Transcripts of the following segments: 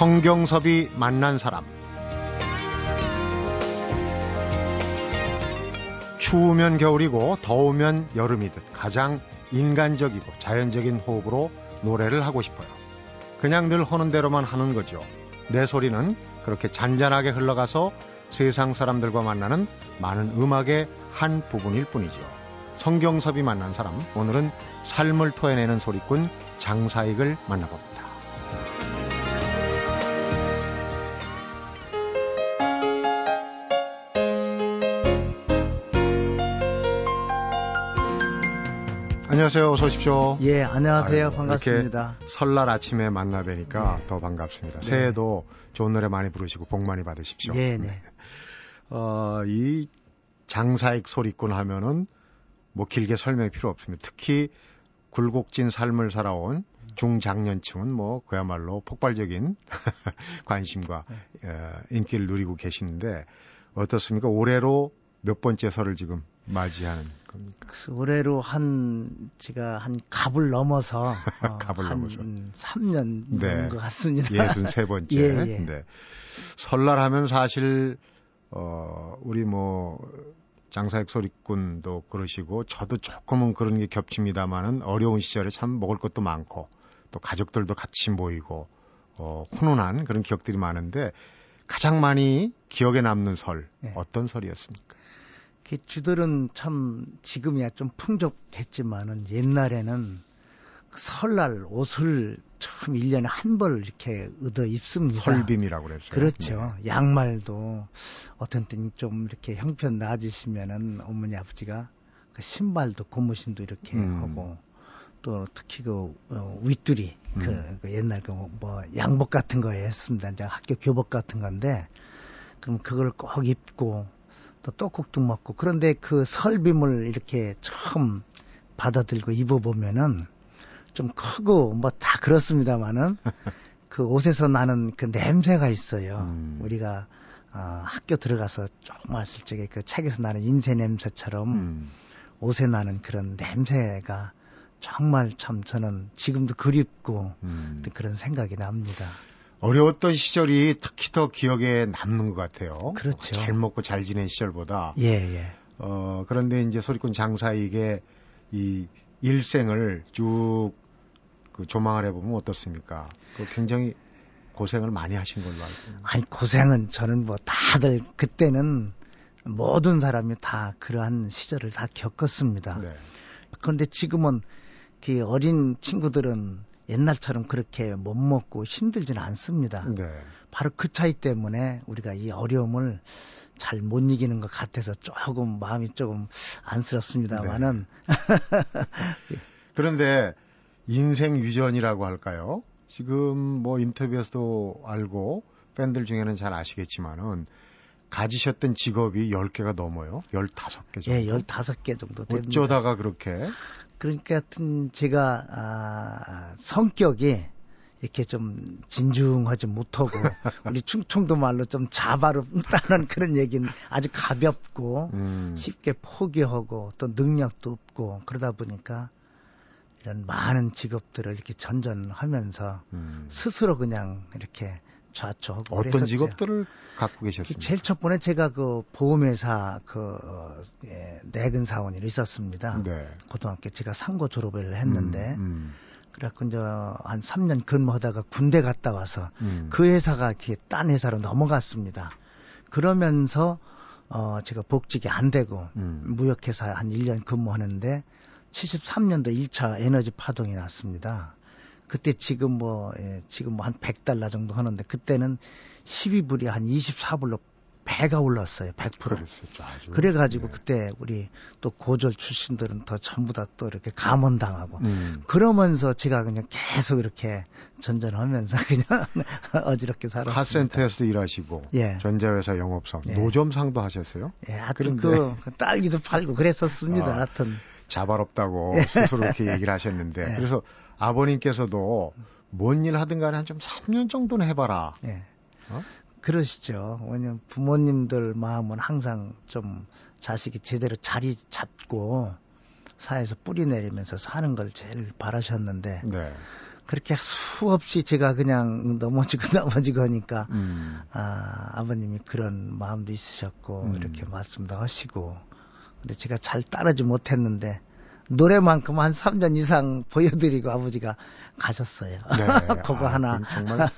성경섭이 만난 사람 추우면 겨울이고 더우면 여름이듯 가장 인간적이고 자연적인 호흡으로 노래를 하고 싶어요. 그냥 늘 하는 대로만 하는 거죠. 내 소리는 그렇게 잔잔하게 흘러가서 세상 사람들과 만나는 많은 음악의 한 부분일 뿐이죠. 성경섭이 만난 사람, 오늘은 삶을 토해내는 소리꾼 장사익을 만나봅니다. 안녕하세요. 어서 오십시오. 예, 안녕하세요. 아유, 반갑습니다. 설날 아침에 만나 뵈니까 네. 더 반갑습니다. 네. 새해도 좋은 노래 많이 부르시고 복 많이 받으십시오. 예, 네. 어, 이 장사익 소리꾼 하면은 뭐 길게 설명이 필요 없습니다. 특히 굴곡진 삶을 살아온 중장년층은 뭐 그야말로 폭발적인 관심과 네. 어, 인기를 누리고 계시는데 어떻습니까? 올해로 몇 번째 설을 지금 맞이하는 겁니까? 올해로 한 제가 한 갑을 넘어서 어, 갑을 한 넘어서 3년 네. 넘은 것 같습니다. 63번째. 예, 예. 네. 설날 하면 사실 어 우리 뭐 장사익 소리꾼도 그러시고 저도 조금은 그런 게 겹칩니다만은 어려운 시절에 참 먹을 것도 많고 또 가족들도 같이 모이고 어 훈훈한 그런 기억들이 많은데 가장 많이 기억에 남는 설 네. 어떤 설이었습니까? 쥐들은 참 지금이야 좀 풍족했지만은 옛날에는 그 설날 옷을 참 1년에 한 벌 이렇게 얻어 입습니다. 설빔이라고 그랬어요. 그렇죠. 네. 양말도 어떤 때는 좀 이렇게 형편 나아지시면은 어머니 아버지가 그 신발도 고무신도 이렇게 음. 하고 또 특히 그 어, 윗두리 그, 음. 그 옛날 그 뭐 양복 같은 거 했습니다. 이제 학교 교복 같은 건데 그럼 그걸 꼭 입고 또 떡국도 먹고 그런데 그 설빔을 이렇게 처음 받아들고 입어보면은 좀 크고 뭐 다 그렇습니다만은 그 옷에서 나는 그 냄새가 있어요. 음. 우리가 어, 학교 들어가서 조금 왔을 적에 그 책에서 나는 인쇄 냄새처럼 음. 옷에 나는 그런 냄새가 정말 참 저는 지금도 그립고 음. 그런 생각이 납니다. 어려웠던 시절이 특히 더 기억에 남는 것 같아요. 그렇죠. 잘 먹고 잘 지낸 시절보다. 예, 예. 어, 그런데 이제 소리꾼 장사에게 이 일생을 쭉 그 조망을 해보면 어떻습니까? 그 굉장히 고생을 많이 하신 걸로 알고. 아니, 고생은 저는 뭐 다들 그때는 모든 사람이 다 그러한 시절을 다 겪었습니다. 네. 그런데 지금은 그 어린 친구들은 옛날처럼 그렇게 못 먹고 힘들지는 않습니다. 네. 바로 그 차이 때문에 우리가 이 어려움을 잘 못 이기는 것 같아서 조금 마음이 조금 안쓰럽습니다만은. 네. 그런데 인생 유전이라고 할까요? 지금 뭐 인터뷰에서도 알고 팬들 중에는 잘 아시겠지만은 가지셨던 직업이 10개가 넘어요. 15개 정도. 예, 15개 정도 됩니다. 어쩌다가 그렇게 그러니까 하여튼 제가 아, 성격이 이렇게 좀 진중하지 못하고 우리 충청도 말로 좀 자바롭다는 그런 얘기는 아주 가볍고 음. 쉽게 포기하고 또 능력도 없고 그러다 보니까 이런 많은 직업들을 이렇게 전전하면서 음. 스스로 그냥 이렇게 좌초하고 어떤 그랬었죠. 직업들을 갖고 계셨습니까? 제일 첫 번에 제가 그 보험회사 그 어, 예, 내근 사원이 있었습니다. 네. 고등학교 제가 상고 졸업을 했는데 음, 음. 그래갖고 이제 한 3년 근무하다가 군대 갔다 와서 음. 그 회사가 이렇게 딴 회사로 넘어갔습니다. 그러면서 어 제가 복직이 안 되고 음. 무역회사 한 1년 근무하는데 73년도 1차 에너지 파동이 났습니다. 그때 지금 뭐, 예, 지금 뭐 한 100달러 정도 하는데 그때는 12불이 한 24불로 배가 올랐어요. 100%. 그랬었죠, 아주. 그래 가지고 네. 그때 우리 또 고졸 출신들은 더 전부 다 또 이렇게 감원당하고 음. 그러면서 제가 그냥 계속 이렇게 전전하면서 그냥 어지럽게 살았습니다. 카센터에서 일하시고 예. 전자회사 영업사원 예. 노점상도 하셨어요? 예, 하여튼 그, 그 딸기도 팔고 그랬었습니다. 아, 하여튼 자바롭다고 스스로 이렇게 얘기를 하셨는데 예. 그래서 아버님께서도 뭔 일 하든 간에 한 좀 3년 정도는 해봐라. 예. 어? 그러시죠. 왜냐면 부모님들 마음은 항상 좀 자식이 제대로 자리 잡고 사회에서 뿌리 내리면서 사는 걸 제일 바라셨는데 네. 그렇게 수없이 제가 그냥 넘어지고 넘어지고 하니까 음. 아, 아버님이 그런 마음도 있으셨고 음. 이렇게 말씀도 하시고 근데 제가 잘 따르지 못했는데 노래만큼 한 3년 이상 보여드리고 아버지가 가셨어요. 네. 그거 아, 하나. 정말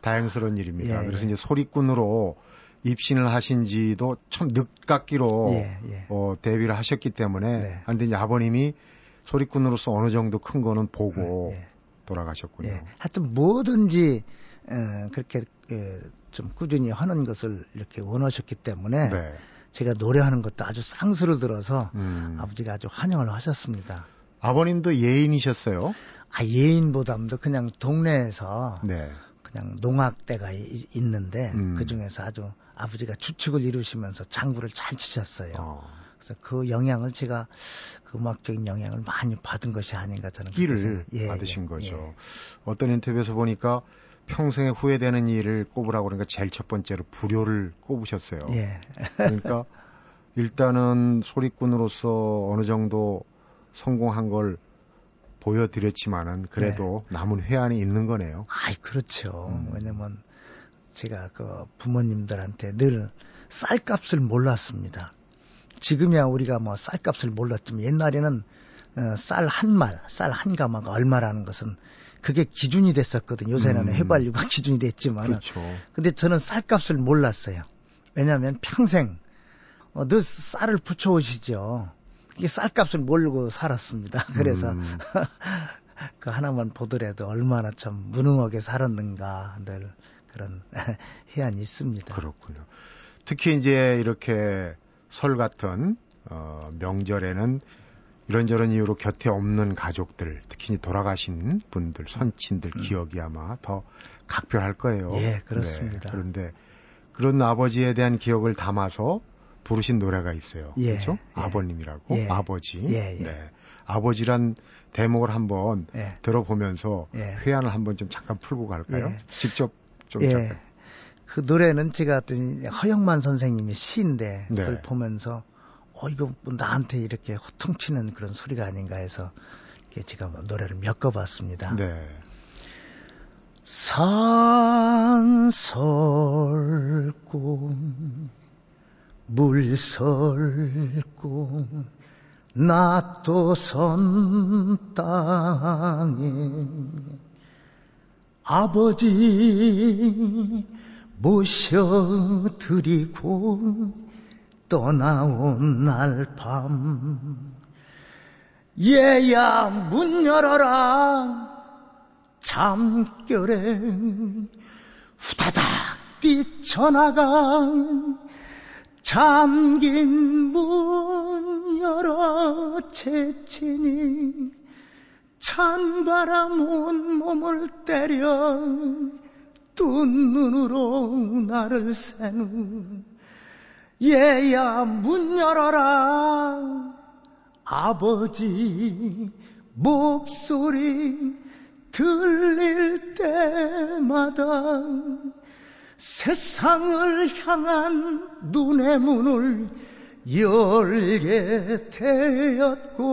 다행스러운 일입니다. 예, 그래서 예. 이제 소리꾼으로 입신을 하신 지도 참 늦깎이로 예, 예. 어, 데뷔를 하셨기 때문에 네. 근데 이제 아버님이 소리꾼으로서 어느 정도 큰 거는 보고 예, 예. 돌아가셨군요. 예. 하여튼 뭐든지 어, 그렇게 예, 좀 꾸준히 하는 것을 이렇게 원하셨기 때문에 네. 제가 노래하는 것도 아주 쌍수를 들어서 음. 아버지가 아주 환영을 하셨습니다. 아버님도 예인이셨어요? 아 예인보다도 그냥 동네에서 네. 그냥 농악대가 이, 있는데 음. 그 중에서 아주 아버지가 주축을 이루시면서 장구를 잘 치셨어요. 어. 그래서 그 영향을 제가 그 음악적인 영향을 많이 받은 것이 아닌가 저는 끼를 예, 받으신 예, 거죠. 예. 어떤 인터뷰에서 보니까 평생에 후회되는 일을 꼽으라고 그러니까 제일 첫 번째로 불효를 꼽으셨어요. 예. 그러니까 일단은 소리꾼으로서 어느 정도 성공한 걸 보여드렸지만은 그래도 네. 남은 회한이 있는 거네요. 아이 그렇죠. 음. 왜냐면 제가 그 부모님들한테 늘 쌀값을 몰랐습니다. 지금이야 우리가 뭐 쌀값을 몰랐지만 옛날에는 어, 쌀한 말, 쌀 한 가마가 얼마라는 것은 그게 기준이 됐었거든요. 요새는 음. 해발유가 기준이 됐지만. 그렇죠. 근데 저는 쌀값을 몰랐어요. 왜냐하면 평생 어, 늘 쌀을 붙여오시죠. 이게 쌀값을 모르고 살았습니다. 그래서 음. 그 하나만 보더라도 얼마나 참 무능하게 살았는가 늘 그런 해안이 있습니다. 그렇군요. 특히 이제 이렇게 설 같은 어, 명절에는 이런저런 이유로 곁에 없는 가족들, 특히 돌아가신 분들, 선친들 음. 기억이 아마 더 각별할 거예요. 예, 그렇습니다. 네, 그런데 그런 아버지에 대한 기억을 담아서 부르신 노래가 있어요. 예, 그렇죠? 예. 아버님이라고 예, 아버지. 예, 예. 네. 아버지란 대목을 한번 예. 들어보면서 예. 회한을 한번 좀 잠깐 풀고 갈까요? 직접 좀 잠깐. 그 노래는 제가 어떤 허영만 선생님의 시인데 네. 그걸 보면서 어 이거 뭐 나한테 이렇게 호통치는 그런 소리가 아닌가 해서 제가 노래를 엮어봤습니다. 네. 산설고 물설고 나또선 땅에 아버지 모셔드리고 떠나온 날 밤. 얘야 문 열어라. 잠결에 후다닥 뛰쳐나가. 잠긴 문 열어 채치니 찬바람 온 몸을 때려 두 눈으로 나를 새는 얘야 문 열어라 아버지 목소리 들릴 때마다 세상을 향한 눈의 문을 열게 되었고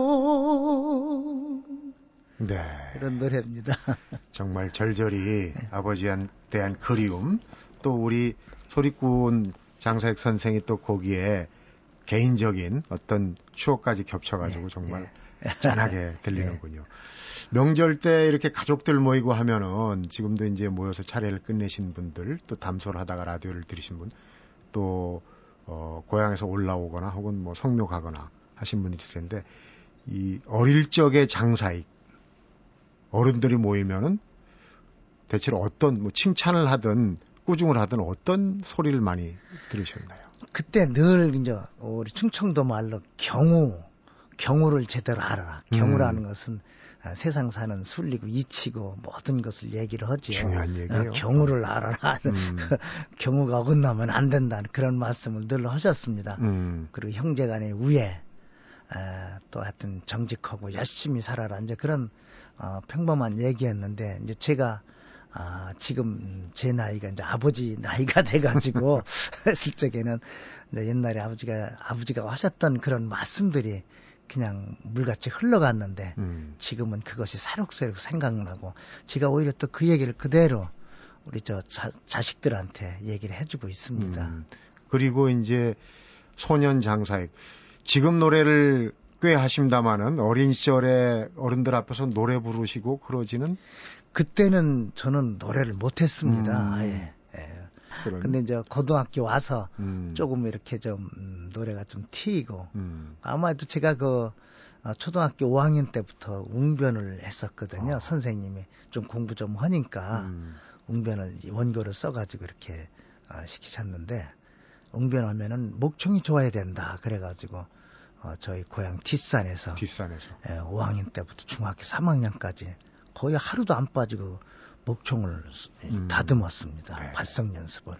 네. 그런 노래입니다. 정말 절절히 네. 아버지한 대한 그리움 또 우리 소리꾼 장사익 선생이 또 거기에 개인적인 어떤 추억까지 겹쳐가지고 네. 정말 네. 짠하게 들리는군요. 네. 명절 때 이렇게 가족들 모이고 하면은 지금도 이제 모여서 차례를 끝내신 분들 또 담소를 하다가 라디오를 들으신 분 또 어, 고향에서 올라오거나 혹은 뭐 성묘 가거나 하신 분들이 있을 텐데 이 어릴 적의 장사익 어른들이 모이면은 대체로 어떤 뭐 칭찬을 하든 꾸중을 하든 어떤 소리를 많이 들으셨나요? 그때 늘 이제 우리 충청도 말로 경우 경우를 제대로 알아라. 경우라는 음. 것은 아, 세상 사는 순리고 이치고 모든 것을 얘기를 하지요. 중요한 얘기예요. 어, 경우를 알아라. 음. 그 경우가 어긋나면 안 된다는 그런 말씀을 늘 하셨습니다. 음. 그리고 형제간의 우애 아, 또 하여튼 정직하고 열심히 살아라. 이제 그런 어, 평범한 얘기였는데 이제 제가 아, 지금 제 나이가 이제 아버지 나이가 돼가지고 했을 적에는 이제 옛날에 아버지가 아버지가 하셨던 그런 말씀들이 그냥 물같이 흘러갔는데 음. 지금은 그것이 새록새록 생각나고 제가 오히려 또 그 얘기를 그대로 우리 저 자, 식들한테 얘기를 해주고 있습니다. 음. 그리고 이제 소년 장사액 지금 노래를 꽤 하십니다마는 어린 시절에 어른들 앞에서 노래 부르시고 그러지는 그때는 저는 노래를 못했습니다. 음. 아예. 예. 그런... 근데 이제 고등학교 와서 음. 조금 이렇게 좀 음, 노래가 좀 튀고 음. 아마도 제가 그 어, 초등학교 5학년 때부터 웅변을 했었거든요. 어. 선생님이 좀 공부 좀 하니까 음. 웅변을 원고를 써가지고 이렇게 어, 시키셨는데 웅변하면은 목청이 좋아야 된다. 그래가지고 어, 저희 고향 뒷산에서 뒷산에서 예, 5학년 때부터 중학교 3학년까지 거의 하루도 안 빠지고 목청을 음. 다듬었습니다. 네. 발성 연습을.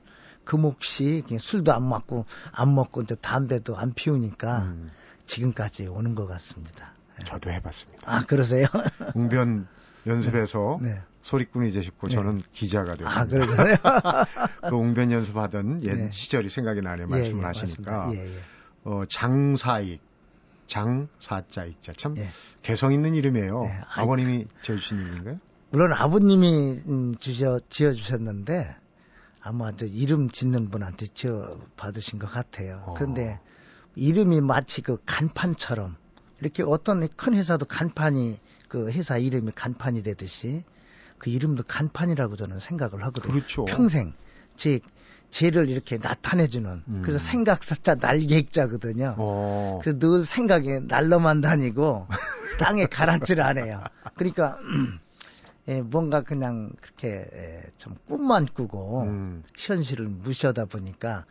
그 몫이 술도 안 먹고 안 먹고 이제 담배도 안 피우니까 음. 지금까지 오는 것 같습니다. 예. 저도 해봤습니다. 아 그러세요? 웅변 연습에서 네. 네. 소리꾼이 되셨고 네. 저는 기자가 됐습니다. 아 그러세요? 그 웅변 연습하던 옛 네. 시절이 생각이 나네요. 말씀을 예, 예, 하시니까 예, 예. 어, 장사익 장 사자 익자 참 예. 개성 있는 이름이에요. 예. 아버님이 지어주신 이름인가요? 물론 아버님이 음, 주셔, 지어 주셨는데 아마 저 이름 짓는 분한테 지어 받으신 것 같아요. 어. 그런데 이름이 마치 그 간판처럼 이렇게 어떤 큰 회사도 간판이 그 회사 이름이 간판이 되듯이 그 이름도 간판이라고 저는 생각을 하거든요. 그렇죠. 평생 제 죄를 이렇게 나타내주는 음. 그래서 생각사자 날개자거든요. 어. 그래서 늘 생각에 날로만 다니고 땅에 가라앉질 않아요. 그러니까 예, 뭔가 그냥 그렇게 예, 좀 꿈만 꾸고 음. 현실을 무시하다 보니까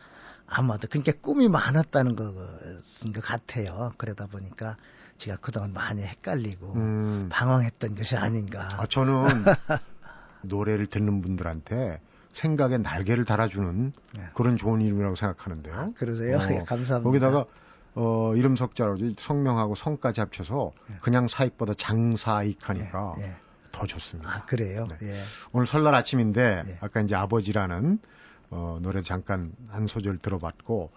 아마도 그렇게 꿈이 많았다는 것인 것 같아요. 그러다 보니까 제가 그동안 많이 헷갈리고 음. 방황했던 것이 아닌가. 아, 저는 노래를 듣는 분들한테 생각에 날개를 달아주는 네. 그런 좋은 이름이라고 생각하는데요. 아, 그러세요? 어, 네, 감사합니다. 거기다가 어, 이름 석자로 성명하고 성까지 합쳐서 네. 그냥 사익보다 장사익 하니까 네, 네. 더 좋습니다. 아, 그래요? 네. 예. 오늘 설날 아침인데 예. 아까 이제 아버지라는 어, 노래 잠깐 한 소절 들어봤고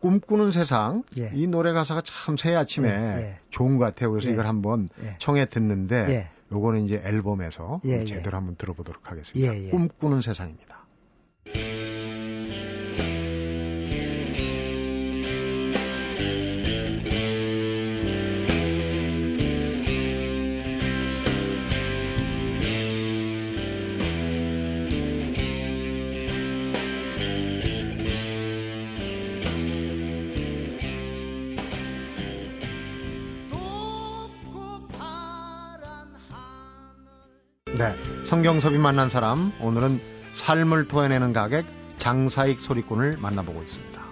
꿈꾸는 세상 예. 이 노래 가사가 참 새 아침에 예. 좋은 것 같아요. 그래서 이걸 한번 청해 듣는데 요거는 이제 앨범에서 예, 예. 제대로 예. 한번 들어보도록 하겠습니다. 예, 예. 꿈꾸는 세상입니다. 네. 성경섭이 만난 사람, 오늘은 삶을 토해내는 가객 장사익 소리꾼을 만나보고 있습니다.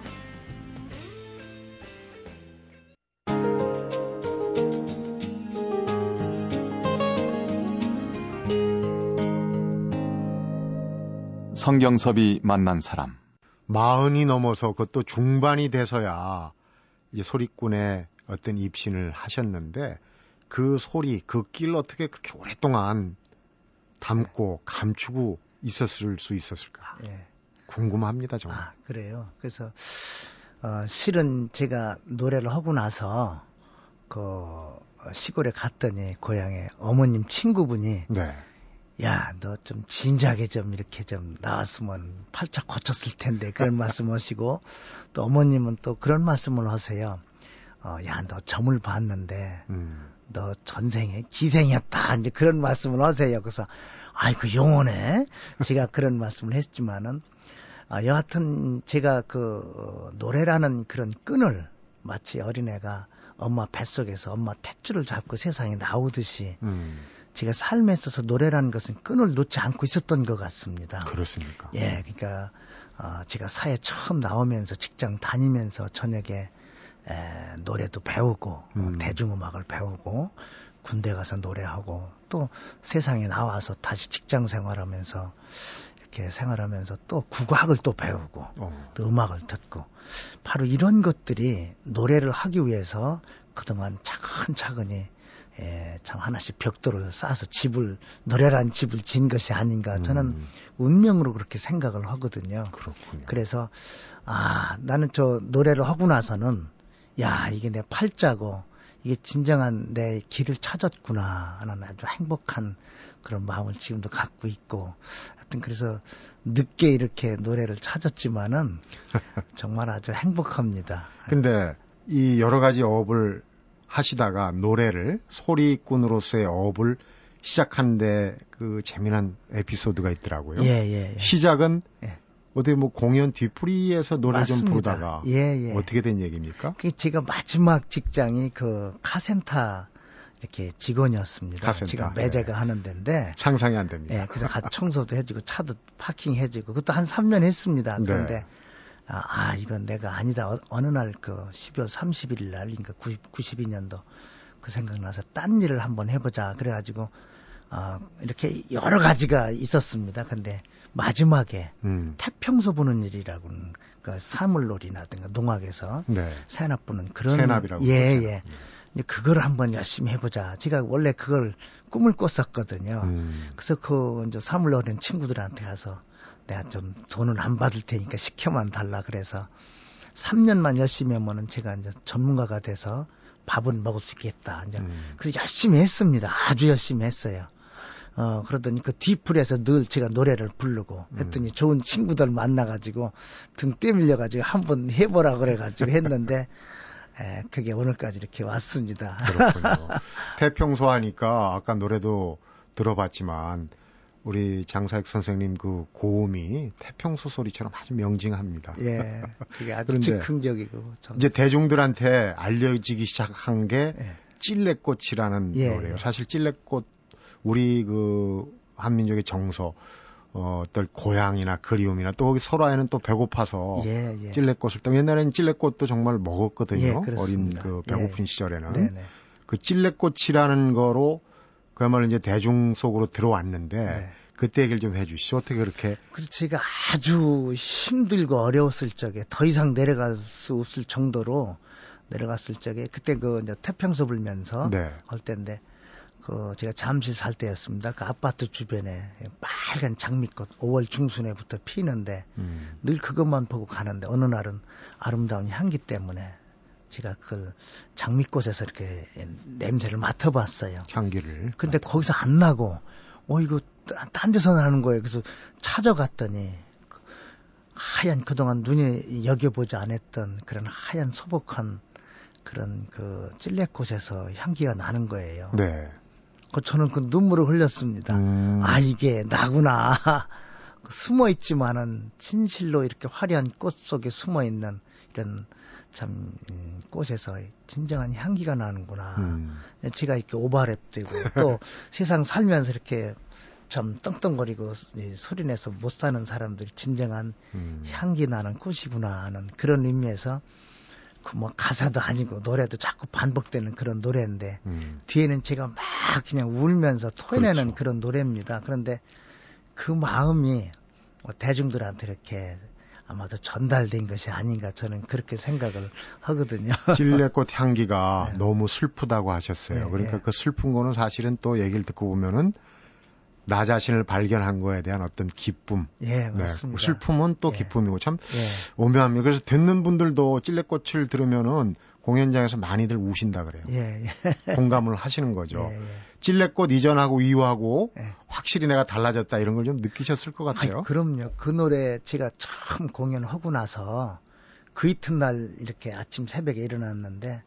성경섭이 만난 사람. 마흔이 넘어서 그것도 중반이 돼서야 이제 소리꾼의 어떤 입신을 하셨는데 그 소리, 그 길 어떻게 그렇게 오랫동안 담고 감추고 있었을 수 있었을까? 예. 궁금합니다, 정말. 아, 그래요. 그래서 어, 실은 제가 노래를 하고 나서 그 시골에 갔더니 고향에 어머님 친구분이 네. 야, 너 좀 진작에 좀 이렇게 좀 나왔으면 팔짝 고쳤을 텐데 그런 말씀 하시고 또 어머님은 또 그런 말씀을 하세요. 어, 야, 너 점을 봤는데 음. 너 전생에 기생이었다. 이제 그런 말씀을 하세요. 그래서 아이고 영원해. 제가 그런 말씀을 했지만은 아, 여하튼 제가 그 노래라는 그런 끈을 마치 어린애가 엄마 뱃속에서 엄마 탯줄을 잡고 세상에 나오듯이 음. 제가 삶에 있어서 노래라는 것은 끈을 놓지 않고 있었던 것 같습니다. 그렇습니까? 예, 그러니까 어, 제가 사회 처음 나오면서 직장 다니면서 저녁에 에, 노래도 배우고 음. 대중음악을 배우고 군대 가서 노래하고 또 세상에 나와서 다시 직장 생활하면서 이렇게 생활하면서 또 국악을 또 배우고 어. 또 음악을 듣고 바로 이런 것들이 노래를 하기 위해서 그동안 차근차근히 예, 참 하나씩 벽돌을 쌓아서 집을 노래란 집을 진 것이 아닌가 저는 음. 운명으로 그렇게 생각을 하거든요. 그렇군요. 그래서 아 나는 저 노래를 하고 나서는 야 이게 내 팔자고 이게 진정한 내 길을 찾았구나 하는 아주 행복한 그런 마음을 지금도 갖고 있고 하여튼 그래서 늦게 이렇게 노래를 찾았지만은 정말 아주 행복합니다. 근데 이 여러 가지 어업을 하시다가 노래를 소리꾼으로서의 어업을 시작한 데 그 재미난 에피소드가 있더라고요. 예, 예, 예. 시작은 예. 어디 뭐 공연 뒤풀이에서 노래 좀 부르다가 예, 예. 어떻게 된 얘기입니까? 그 제가 마지막 직장이 그 카센터 이렇게 직원이었습니다. 카센터. 지금 매제가 예. 하는 데인데 상상이 안 됩니다. 예, 그래서 가 청소도 해주고 차도 파킹 해주고 그것도 한 3년 했습니다. 네. 그런데 네. 아, 아, 이건 내가 아니다. 어, 느 날 그 12월 30일 날 그러니까 90, 92년도 그 생각나서 딴 일을 한번 해보자. 그래가지고 어, 이렇게 여러 가지가 있었습니다. 근데 마지막에 음. 태평소 보는 일이라고는 그 사물놀이라든가 농악에서 네. 새납 보는 그런 새납이라고 예 예. 음. 그걸 한번 열심히 해보자. 제가 원래 그걸 꿈을 꿨었거든요. 음. 그래서 그 이제 사물놀이는 친구들한테 가서 내가 좀 돈은 안 받을 테니까 시켜만 달라 그래서 3년만 열심히 하면은 제가 이제 전문가가 돼서 밥은 먹을 수 있겠다. 이제 음. 그래서 열심히 했습니다. 아주 열심히 했어요. 어, 그러더니 그 뒤풀에서 늘 제가 노래를 부르고 음. 했더니 음. 좋은 친구들 만나가지고 등 떼밀려가지고 한번 해보라 그래가지고 했는데 에, 그게 오늘까지 이렇게 왔습니다. 그렇군요. 태평소 하니까 아까 노래도 들어봤지만 우리 장사익 선생님 그 고음이 태평소 소리처럼 아주 명징합니다. 예. 그게 아주 즉흥적이고. 이제 대중들한테 알려지기 시작한 게 예. 찔레꽃이라는 예, 노래예요. 사실 찔레꽃 우리 그 한민족의 정서 어, 어떤 고향이나 그리움이나 또 거기 설화에는 또 배고파서 예, 예. 찔레꽃을 또 옛날에는 찔레꽃도 정말 먹었거든요. 예, 어린 그 배고픈 예. 시절에는 네네. 그 찔레꽃이라는 거로 그야말로 이제 대중 속으로 들어왔는데 네. 그때 얘기를 좀 해주시죠. 어떻게 그렇게? 그래서 제가 아주 힘들고 어려웠을 적에 더 이상 내려갈 수 없을 정도로 내려갔을 적에 그때 그 이제 태평소 불면서 네. 할 때인데 그 제가 잠실 살 때였습니다. 그 아파트 주변에 빨간 장미꽃 5월 중순에부터 피는데 음. 늘 그것만 보고 가는데 어느 날은 아름다운 향기 때문에 제가 그걸 장미꽃에서 이렇게 냄새를 맡아봤어요. 향기를. 근데 맡아. 거기서 안 나고 어 이거 딴 데서 나는 거예요. 그래서 찾아갔더니 그 하얀 그동안 눈에 여겨보지 않았던 그런 하얀 소복한 그런 그 찔레꽃에서 향기가 나는 거예요. 네. 그 저는 그 눈물을 흘렸습니다. 음. 아 이게 나구나. 숨어 있지만은 진실로 이렇게 화려한 꽃 속에 숨어 있는 이런 참 음, 꽃에서 진정한 향기가 나는구나. 음. 제가 이렇게 오버랩되고 또 세상 살면서 이렇게 참 떵떵거리고 소리내서 못 사는 사람들이 진정한 음. 향기 나는 꽃이구나 하는 그런 의미에서 그 뭐 가사도 아니고 노래도 자꾸 반복되는 그런 노래인데 음. 뒤에는 제가 막 그냥 울면서 토해내는 그렇죠. 그런 노래입니다. 그런데 그 마음이 뭐 대중들한테 이렇게 아마도 전달된 것이 아닌가 저는 그렇게 생각을 하거든요. 찔레꽃 향기가 네. 너무 슬프다고 하셨어요. 네, 그러니까 네. 그 슬픈 거는 사실은 또 얘기를 듣고 보면은 나 자신을 발견한 거에 대한 어떤 기쁨. 예, 네. 맞습니다. 슬픔은 또 예. 기쁨이고 참 예. 오묘합니다. 그래서 듣는 분들도 찔레꽃을 들으면은 공연장에서 많이들 우신다 그래요. 예, 예. 공감을 하시는 거죠. 예, 예. 찔레꽃 이전하고 이후하고 예. 확실히 내가 달라졌다 이런 걸 좀 느끼셨을 것 같아요. 아니, 그럼요. 그 노래 제가 처음 공연하고 나서 그 이튿날 이렇게 아침 새벽에 일어났는데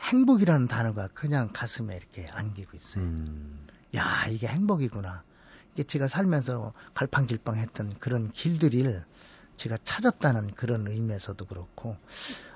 행복이라는 단어가 그냥 가슴에 이렇게 안기고 있어요. 음. 야, 이게 행복이구나. 이게 제가 살면서 갈팡질팡 했던 그런 길들을 제가 찾았다는 그런 의미에서도 그렇고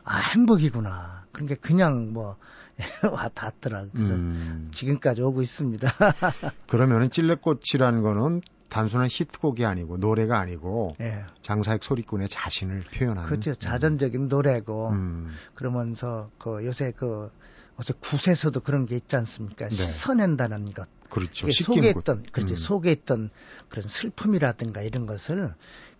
아 행복이구나. 그러니까 그냥 뭐 와 닿더라. 그래서 음. 지금까지 오고 있습니다. 그러면은 찔레꽃이라는 거는 단순한 히트곡이 아니고 노래가 아니고 예. 장사익 소리꾼의 자신을 표현하는 그렇죠. 음. 자전적인 노래고 음. 그러면서 그 요새 그 어서 굿에서도 그런 게 있지 않습니까? 네. 씻어낸다는 것. 그렇죠. 속에 있던, 그렇지. 음. 속에 있던 그런 슬픔이라든가 이런 것을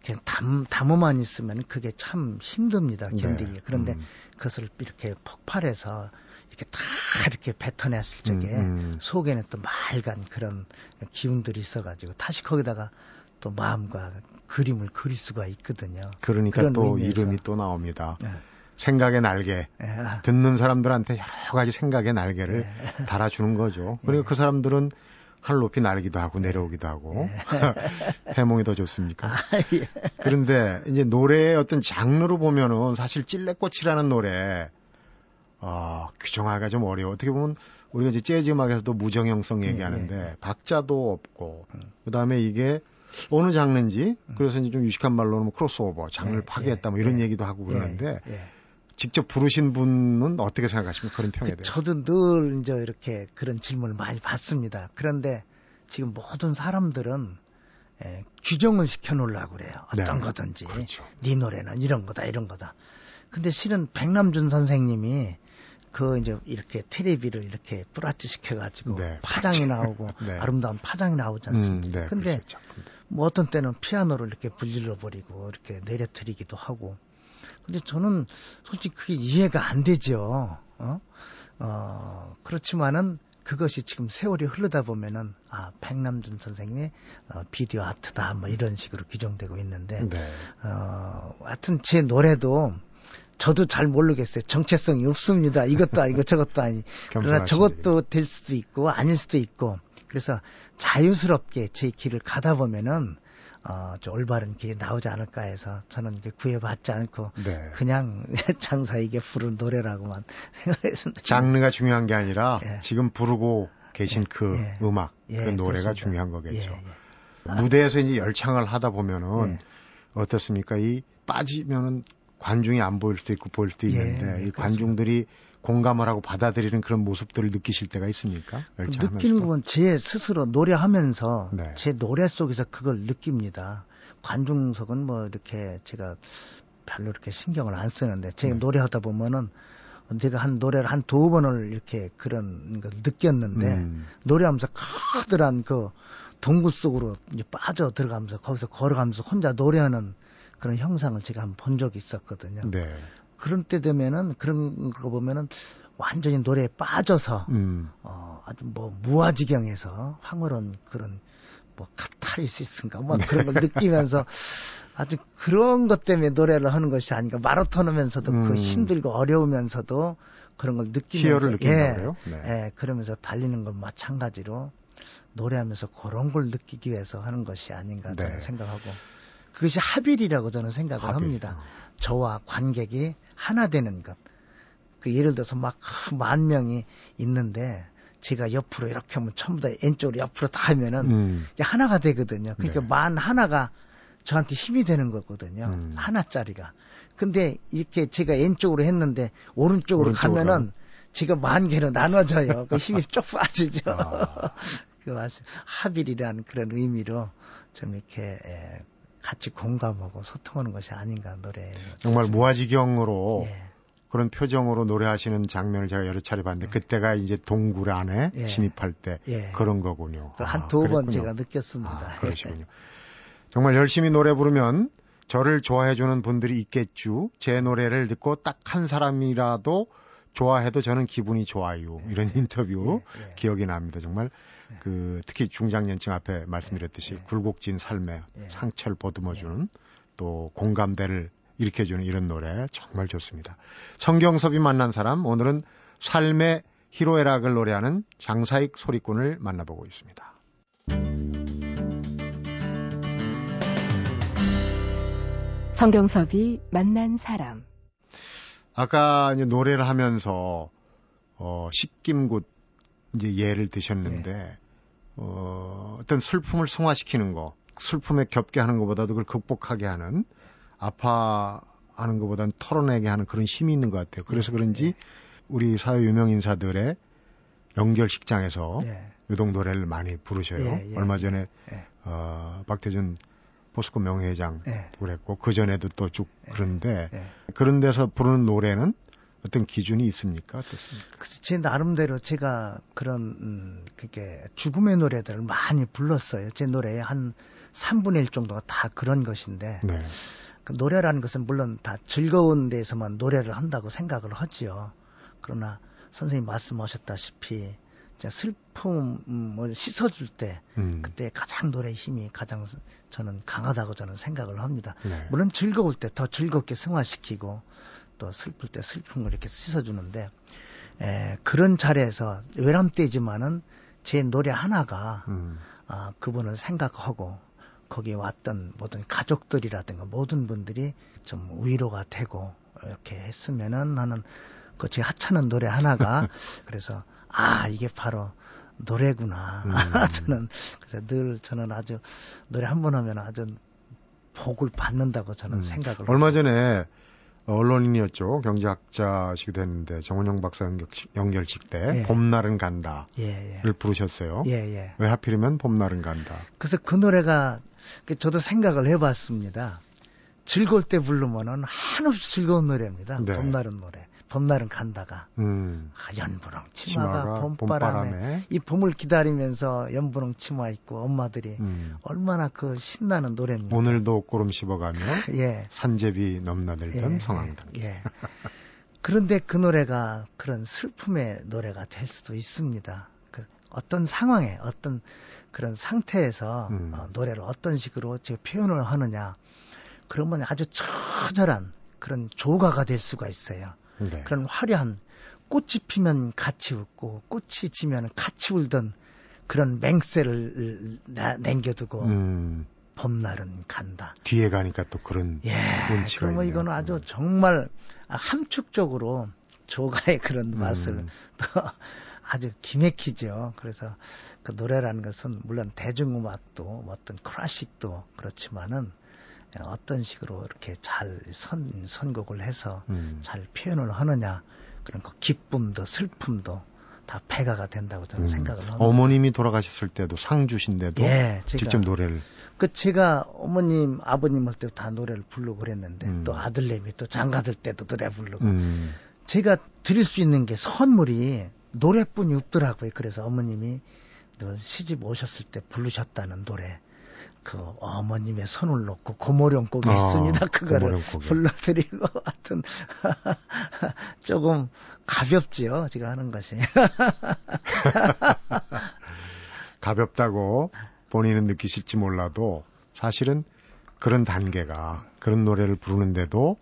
그냥 담, 담으만 있으면 그게 참 힘듭니다. 네. 견디기. 네. 그런데 음. 그것을 이렇게 폭발해서 이렇게 다 이렇게 뱉어냈을 적에 음, 음. 속에는 또 맑은 그런 기운들이 있어가지고 다시 거기다가 또 마음과 그림을 그릴 수가 있거든요. 그러니까 또 의미에서. 이름이 또 나옵니다. 네. 생각의 날개 예. 듣는 사람들한테 여러 가지 생각의 날개를 예. 달아주는 거죠. 그리고 예. 그 사람들은 하늘 높이 날기도 하고 내려오기도 하고 예. 해몽이 더 좋습니까? 아, 예. 그런데 이제 노래의 어떤 장르로 보면은 사실 찔레꽃이라는 노래 어, 규정하기가 좀 어려워. 어떻게 보면 우리가 이제 재즈 음악에서도 무정형성 얘기하는데 예, 박자도 없고 음. 그다음에 이게 어느 장르인지 음. 그래서 이제 좀 유식한 말로는 뭐 크로스오버 장르를 파괴했다 뭐 이런 얘기도 하고 그러는데 직접 부르신 분은 어떻게 생각하십니까? 그런 평에 대해서. 저도 늘 이제 이렇게 그런 질문을 많이 받습니다. 그런데 지금 모든 사람들은 예, 규정을 시켜 놓으려고 그래요. 어떤 네. 거든지. 그렇죠. 네 노래는 이런 거다, 이런 거다. 근데 실은 백남준 선생님이 그 이제 이렇게 테레비를 이렇게 뿌라치 시켜가지고 네, 파장이 나오고 네. 아름다운 파장이 나오지 않습니까? 음, 네, 근데 그렇죠. 뭐 어떤 때는 피아노를 이렇게 불질러 버리고 이렇게 내려뜨리기도 하고 근데 저는 솔직히 그게 이해가 안 되죠. 어? 어, 그렇지만은 그것이 지금 세월이 흐르다 보면은 아 백남준 선생님의 어, 비디오 아트다 뭐 이런 식으로 규정되고 있는데 네. 어 하여튼 제 노래도 저도 잘 모르겠어요. 정체성이 없습니다. 이것도 아니고 저것도 아니. 그러나 저것도 될 수도 있고 아닐 수도 있고. 그래서 자유스럽게 제 길을 가다 보면은 어, 저 올바른 길이 나오지 않을까 해서 저는 구애받지 않고 네. 그냥 장사에게 부른 노래라고만 생각했습니다. 장르가 중요한 게 아니라 예. 지금 부르고 계신 예. 그 예. 음악, 그 예, 노래가 그렇습니다. 중요한 거겠죠. 예, 예. 무대에서 이제 열창을 하다 보면은 어떻습니까? 이 빠지면은 관중이 안 보일 수도 있고 보일 수도 있는데 이 관중들이 공감을 하고 받아들이는 그런 모습들을 느끼실 때가 있습니까? 느끼는 건제 스스로 노래하면서 네. 제 노래 속에서 그걸 느낍니다. 관중석은 뭐 이렇게 제가 별로 이렇게 신경을 안 쓰는데 제가 네. 노래하다 보면은 제가 한 노래를 한 두 번을 이렇게 그런 걸 느꼈는데 음. 노래하면서 커다란 그 동굴 속으로 이제 빠져 들어가면서 거기서 걸어가면서 혼자 노래하는 그런 형상을 제가 한 번 본 적이 있었거든요. 네. 그런 때 되면은 그런 거 보면은 완전히 노래에 빠져서 음. 어 아주 뭐 무아지경에서 황홀한 그런 뭐 카타르시스인가 뭐 네. 그런 걸 느끼면서 아주 그런 것 때문에 노래를 하는 것이 아닌가 마라톤 하면서도 그 음. 그 힘들고 어려우면서도 그런 걸 느끼면서 희열을 느낀다고요? 예, 네. 예, 그러면서 달리는 건 마찬가지로 노래하면서 그런 걸 느끼기 위해서 하는 것이 아닌가 저는 네. 생각하고 그것이 합일이라고 저는 생각을 합일. 합니다. 저와 관객이 하나 되는 것. 그 예를 들어서 막 만 명이 있는데 제가 옆으로 이렇게 하면 전부 다 왼쪽으로 옆으로 다 하면은 음. 하나가 되거든요. 그러니까 네. 만 하나가 저한테 힘이 되는 거거든요. 음. 하나짜리가. 근데 이렇게 제가 왼쪽으로 했는데 오른쪽으로, 오른쪽으로. 가면은 제가 만 개로 나눠져요. 그 힘이 쭉 빠지죠. 아. 그 합일이라는 그런 의미로 좀 이렇게 예, 같이 공감하고 소통하는 것이 아닌가 노래. 정말 무아지경으로 예. 그런 표정으로 노래하시는 장면을 제가 여러 차례 봤는데 예. 그때가 이제 동굴 안에 예. 진입할 때 예. 그런 거군요. 한두 아, 번 제가 느꼈습니다. 아, 그러시군요. 정말 열심히 노래 부르면 저를 좋아해 주는 분들이 있겠죠. 제 노래를 듣고 딱 한 사람이라도 좋아해도 저는 기분이 좋아요. 예. 이런 인터뷰 예. 기억이 납니다. 정말 그 특히 중장년층 앞에 말씀드렸듯이 네. 굴곡진 삶에 네. 상처를 보듬어주는 또 공감대를 일으켜주는 이런 노래 정말 좋습니다. 성경섭이 만난 사람 오늘은 삶의 희로애락을 노래하는 장사익 소리꾼을 만나보고 있습니다. 성경섭이 만난 사람 아까 이제 노래를 하면서 어, 십김굿 이제 예를 드셨는데 네. 어, 어떤 슬픔을 승화시키는 거, 슬픔에 겹게 하는 것보다도 그걸 극복하게 하는, 아파하는 것보다는 털어내게 하는 그런 힘이 있는 것 같아요. 그래서 네. 그런지 우리 사회 유명 인사들의 연결식장에서 예. 유독 노래를 많이 부르셔요. 예, 예, 얼마 전에 예. 어, 박태준 포스코 명예회장 예. 그랬고 그 전에도 또 쭉 그런데 그런 데서 부르는 노래는 어떤 기준이 있습니까? 어떻습니까? 제 나름대로 제가 그런 음, 그게 죽음의 노래들을 많이 불렀어요. 제 노래의 한 3분의 1 정도가 다 그런 것인데 네. 그 노래라는 것은 물론 다 즐거운 데에서만 노래를 한다고 생각을 하지요. 그러나 선생님 말씀하셨다시피 슬픔을 씻어줄 때 음. 그때 가장 노래 힘이 가장 저는 강하다고 저는 생각을 합니다. 네. 물론 즐거울 때 더 즐겁게 승화시키고 또 슬플 때 슬픈 걸 이렇게 씻어주는데 에, 그런 자리에서 외람되지만은 제 노래 하나가 음. 아, 그분을 생각하고 거기에 왔던 모든 가족들이라든가 모든 분들이 좀 위로가 되고 이렇게 했으면은 나는 그 제 하찮은 노래 하나가 그래서 아 이게 바로 노래구나 음. 저는 그래서 늘 저는 아주 노래 한 번 하면 아주 복을 받는다고 저는 음. 생각을 얼마 전에 언론인이었죠. 경제학자시기도 했는데 정원영 박사 연결, 식때 예. 봄날은 간다를 예, 예. 부르셨어요. 예, 예. 왜 하필이면 봄날은 간다. 그래서 그 노래가 그 저도 생각을 해봤습니다. 즐거울 때 부르면은 한없이 즐거운 노래입니다. 네. 봄날은 노래. 봄날은 간다가 음. 아, 연분홍 치마가, 치마가 봄바람에, 봄바람에, 이 봄을 기다리면서 연분홍 치마 입고 엄마들이 음. 얼마나 그 신나는 노래입니다. 오늘도 꼬름 씹어가며 예. 산제비 넘나들던 예. 성황당. 예. 그런데 그 노래가 그런 슬픔의 노래가 될 수도 있습니다. 그 어떤 상황에 어떤 그런 상태에서 음. 어, 노래를 어떤 식으로 제 표현을 하느냐 그러면 아주 처절한 그런 조가가 될 수가 있어요. 네. 그런 화려한 꽃이 피면 같이 웃고 꽃이 지면 같이 울던 그런 맹세를 남겨두고 음. 봄날은 간다. 뒤에 가니까 또 그런 예, 운치가 그러면 이거는 아주 음. 정말 함축적으로 조가의 그런 음. 맛을 음. 또 아주 기맥히죠. 그래서 그 노래라는 것은 물론 대중음악도 어떤 클래식도 그렇지만은 어떤 식으로 이렇게 잘 선, 선곡을 해서 음. 잘 표현을 하느냐 그런 그 기쁨도 슬픔도 다 배가가 된다고 저는 음. 생각을 합니다. 어머님이 돌아가셨을 때도 상 주신데도 예, 제가, 직접 노래를 그 제가 어머님 아버님 할때다 노래를 부르고 그랬는데 음. 또 아들내미 또 장가들 때도 노래 부르고 음. 제가 드릴 수 있는 게 선물이 노래뿐이 없더라고요. 그래서 어머님이 시집 오셨을 때 부르셨다는 노래 그 어머님의 손을 놓고 고모령 곡이 어, 있습니다. 그거를 불러드리고 하여튼 조금 가볍지요. 제가 하는 것이. 가볍다고 본인은 느끼실지 몰라도 사실은 그런 단계가 그런 노래를 부르는데도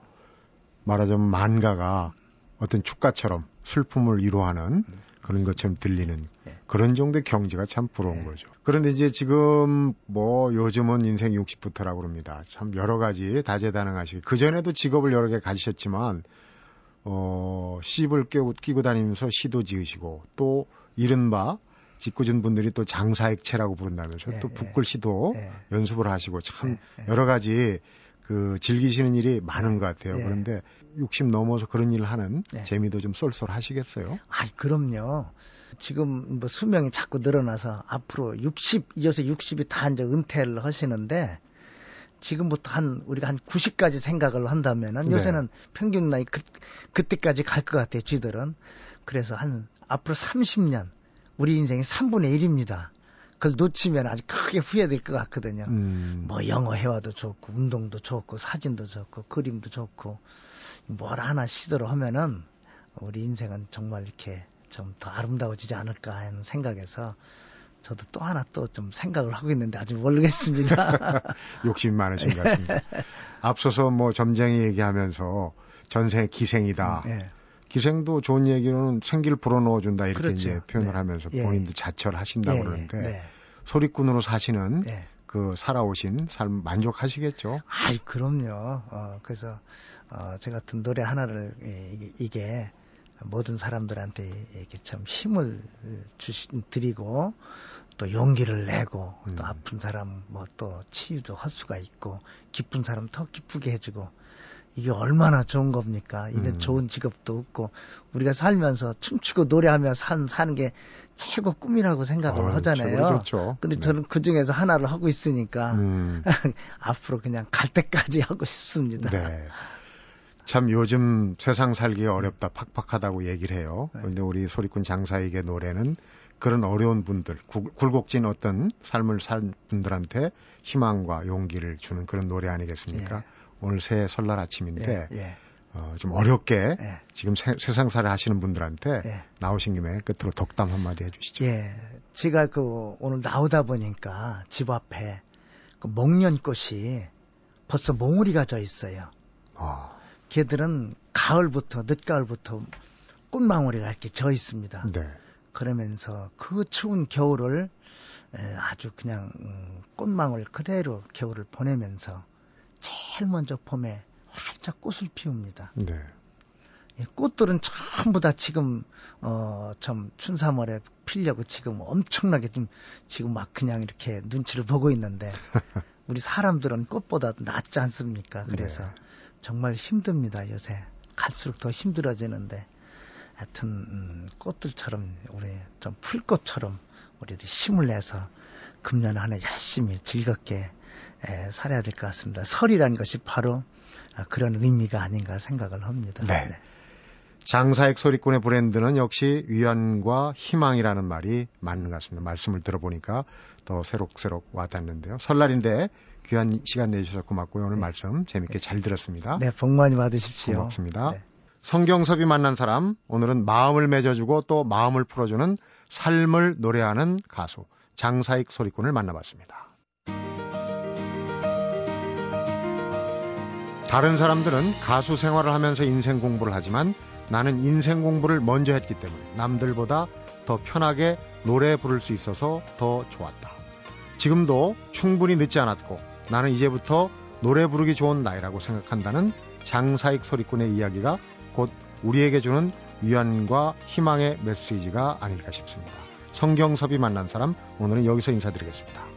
말하자면 만가가 어떤 축가처럼 슬픔을 위로하는 그런 것처럼 들리는 네. 그런 정도의 경지가 참 부러운 네. 거죠. 그런데 이제 지금 뭐 요즘은 인생 60부터라고 그럽니다. 참 여러 가지 다재다능하시고 그전에도 직업을 여러 개 가지셨지만 어, 시집을 끼고, 끼고 다니면서 시도 지으시고 또 이른바 짓궂은 분들이 또 장사액체라고 부른다면서 네, 또 네. 연습을 하시고 참 네, 여러 가지 그 즐기시는 일이 많은 것 같아요. 그런데 60 넘어서 그런 일을 하는 네. 재미도 좀 쏠쏠하시겠어요? 아, 그럼요. 지금 뭐 수명이 자꾸 늘어나서 앞으로 60 이어서 60이 다 이제 은퇴를 하시는데 지금부터 한 우리가 한 90까지 생각을 한다면은 네. 요새는 평균 나이 그, 그때까지 갈 것 같아요. 쥐들은 그래서 한 앞으로 30년 우리 인생이 3분의 1입니다. 그걸 놓치면 아주 크게 후회될 것 같거든요. 음. 뭐 영어 회화도 좋고 운동도 좋고 사진도 좋고 그림도 좋고 뭘 하나 시도를 하면은 우리 인생은 정말 이렇게 좀 더 아름다워지지 않을까 하는 생각에서 저도 또 하나 또 좀 생각을 하고 있는데 아직 모르겠습니다. 욕심 많으신 것 같습니다. 앞서서 뭐 점쟁이 얘기하면서 전생의 기생이다. 음, 예. 기생도 좋은 얘기로는 생기를 불어넣어준다 이렇게 그렇죠. 이제 표현을 네. 하면서 예. 본인도 자처를 하신다고 예. 그러는데 네. 소리꾼으로 사시는 예. 그 살아오신 삶 만족하시겠죠? 아이 그럼요. 어, 그래서 어, 제 같은 노래 하나를 이게, 이게 모든 사람들한테 이렇게 참 힘을 주시, 드리고 또 용기를 내고 음. 또 아픈 사람 뭐 또 치유도 할 수가 있고 기쁜 사람 더 기쁘게 해주고 이게 얼마나 좋은 겁니까? 이게 음. 좋은 직업도 없고 우리가 살면서 춤추고 노래하며 산, 사는 게 최고 꿈이라고 생각을 어, 하잖아요. 좋죠. 근데 네. 저는 그 중에서 하나를 하고 있으니까 음. 앞으로 그냥 갈 때까지 하고 싶습니다. 네. 참 요즘 세상 살기 어렵다, 팍팍하다고 얘기를 해요. 네. 그런데 우리 소리꾼 장사에게 노래는 그런 어려운 분들, 굴곡진 어떤 삶을 살 분들한테 희망과 용기를 주는 그런 노래 아니겠습니까? 예. 오늘 새 설날 아침인데 예, 예. 어, 좀 어렵게 예. 지금 세, 상살을 하시는 분들한테 예. 나오신 김에 끝으로 덕담 한마디 해주시죠. 예, 제가 그 오늘 나오다 보니까 집 앞에 그 목련꽃이 벌써 몽우리가 져 있어요. 어. 걔들은 가을부터 늦가을부터 꽃망울이가 이렇게 져 있습니다. 네. 그러면서 그 추운 겨울을 아주 그냥 음, 꽃망울 그대로 겨울을 보내면서 제일 먼저 봄에 활짝 꽃을 피웁니다. 네. 꽃들은 전부 다 지금 어참 춘삼월에 피려고 지금 엄청나게 좀 지금 막 그냥 이렇게 눈치를 보고 있는데 우리 사람들은 꽃보다 낫지 않습니까? 그래서 네. 정말 힘듭니다 요새 갈수록 더 힘들어지는데 하여튼 음, 꽃들처럼 우리 좀 풀꽃처럼 우리도 힘을 내서 금년 한해 열심히 즐겁게 에, 살아야 될 것 같습니다. 설이라는 것이 바로 그런 의미가 아닌가 생각을 합니다. 네. 네. 장사익 소리꾼의 브랜드는 역시 위안과 희망이라는 말이 맞는 것 같습니다. 말씀을 들어보니까 더 새록새록 와닿는데요. 설날인데 귀한 시간 내주셔서 고맙고요. 오늘 네. 말씀 재밌게 잘 들었습니다. 네, 복 많이 받으십시오. 고맙습니다. 네. 성경섭이 만난 사람, 오늘은 마음을 맺어주고 또 마음을 풀어주는 삶을 노래하는 가수 장사익 소리꾼을 만나봤습니다. 다른 사람들은 가수 생활을 하면서 인생 공부를 하지만 나는 인생 공부를 먼저 했기 때문에 남들보다 더 편하게 노래 부를 수 있어서 더 좋았다. 지금도 충분히 늦지 않았고 나는 이제부터 노래 부르기 좋은 나이라고 생각한다는 장사익 소리꾼의 이야기가 곧 우리에게 주는 위안과 희망의 메시지가 아닐까 싶습니다. 성경섭이 만난 사람 오늘은 여기서 인사드리겠습니다.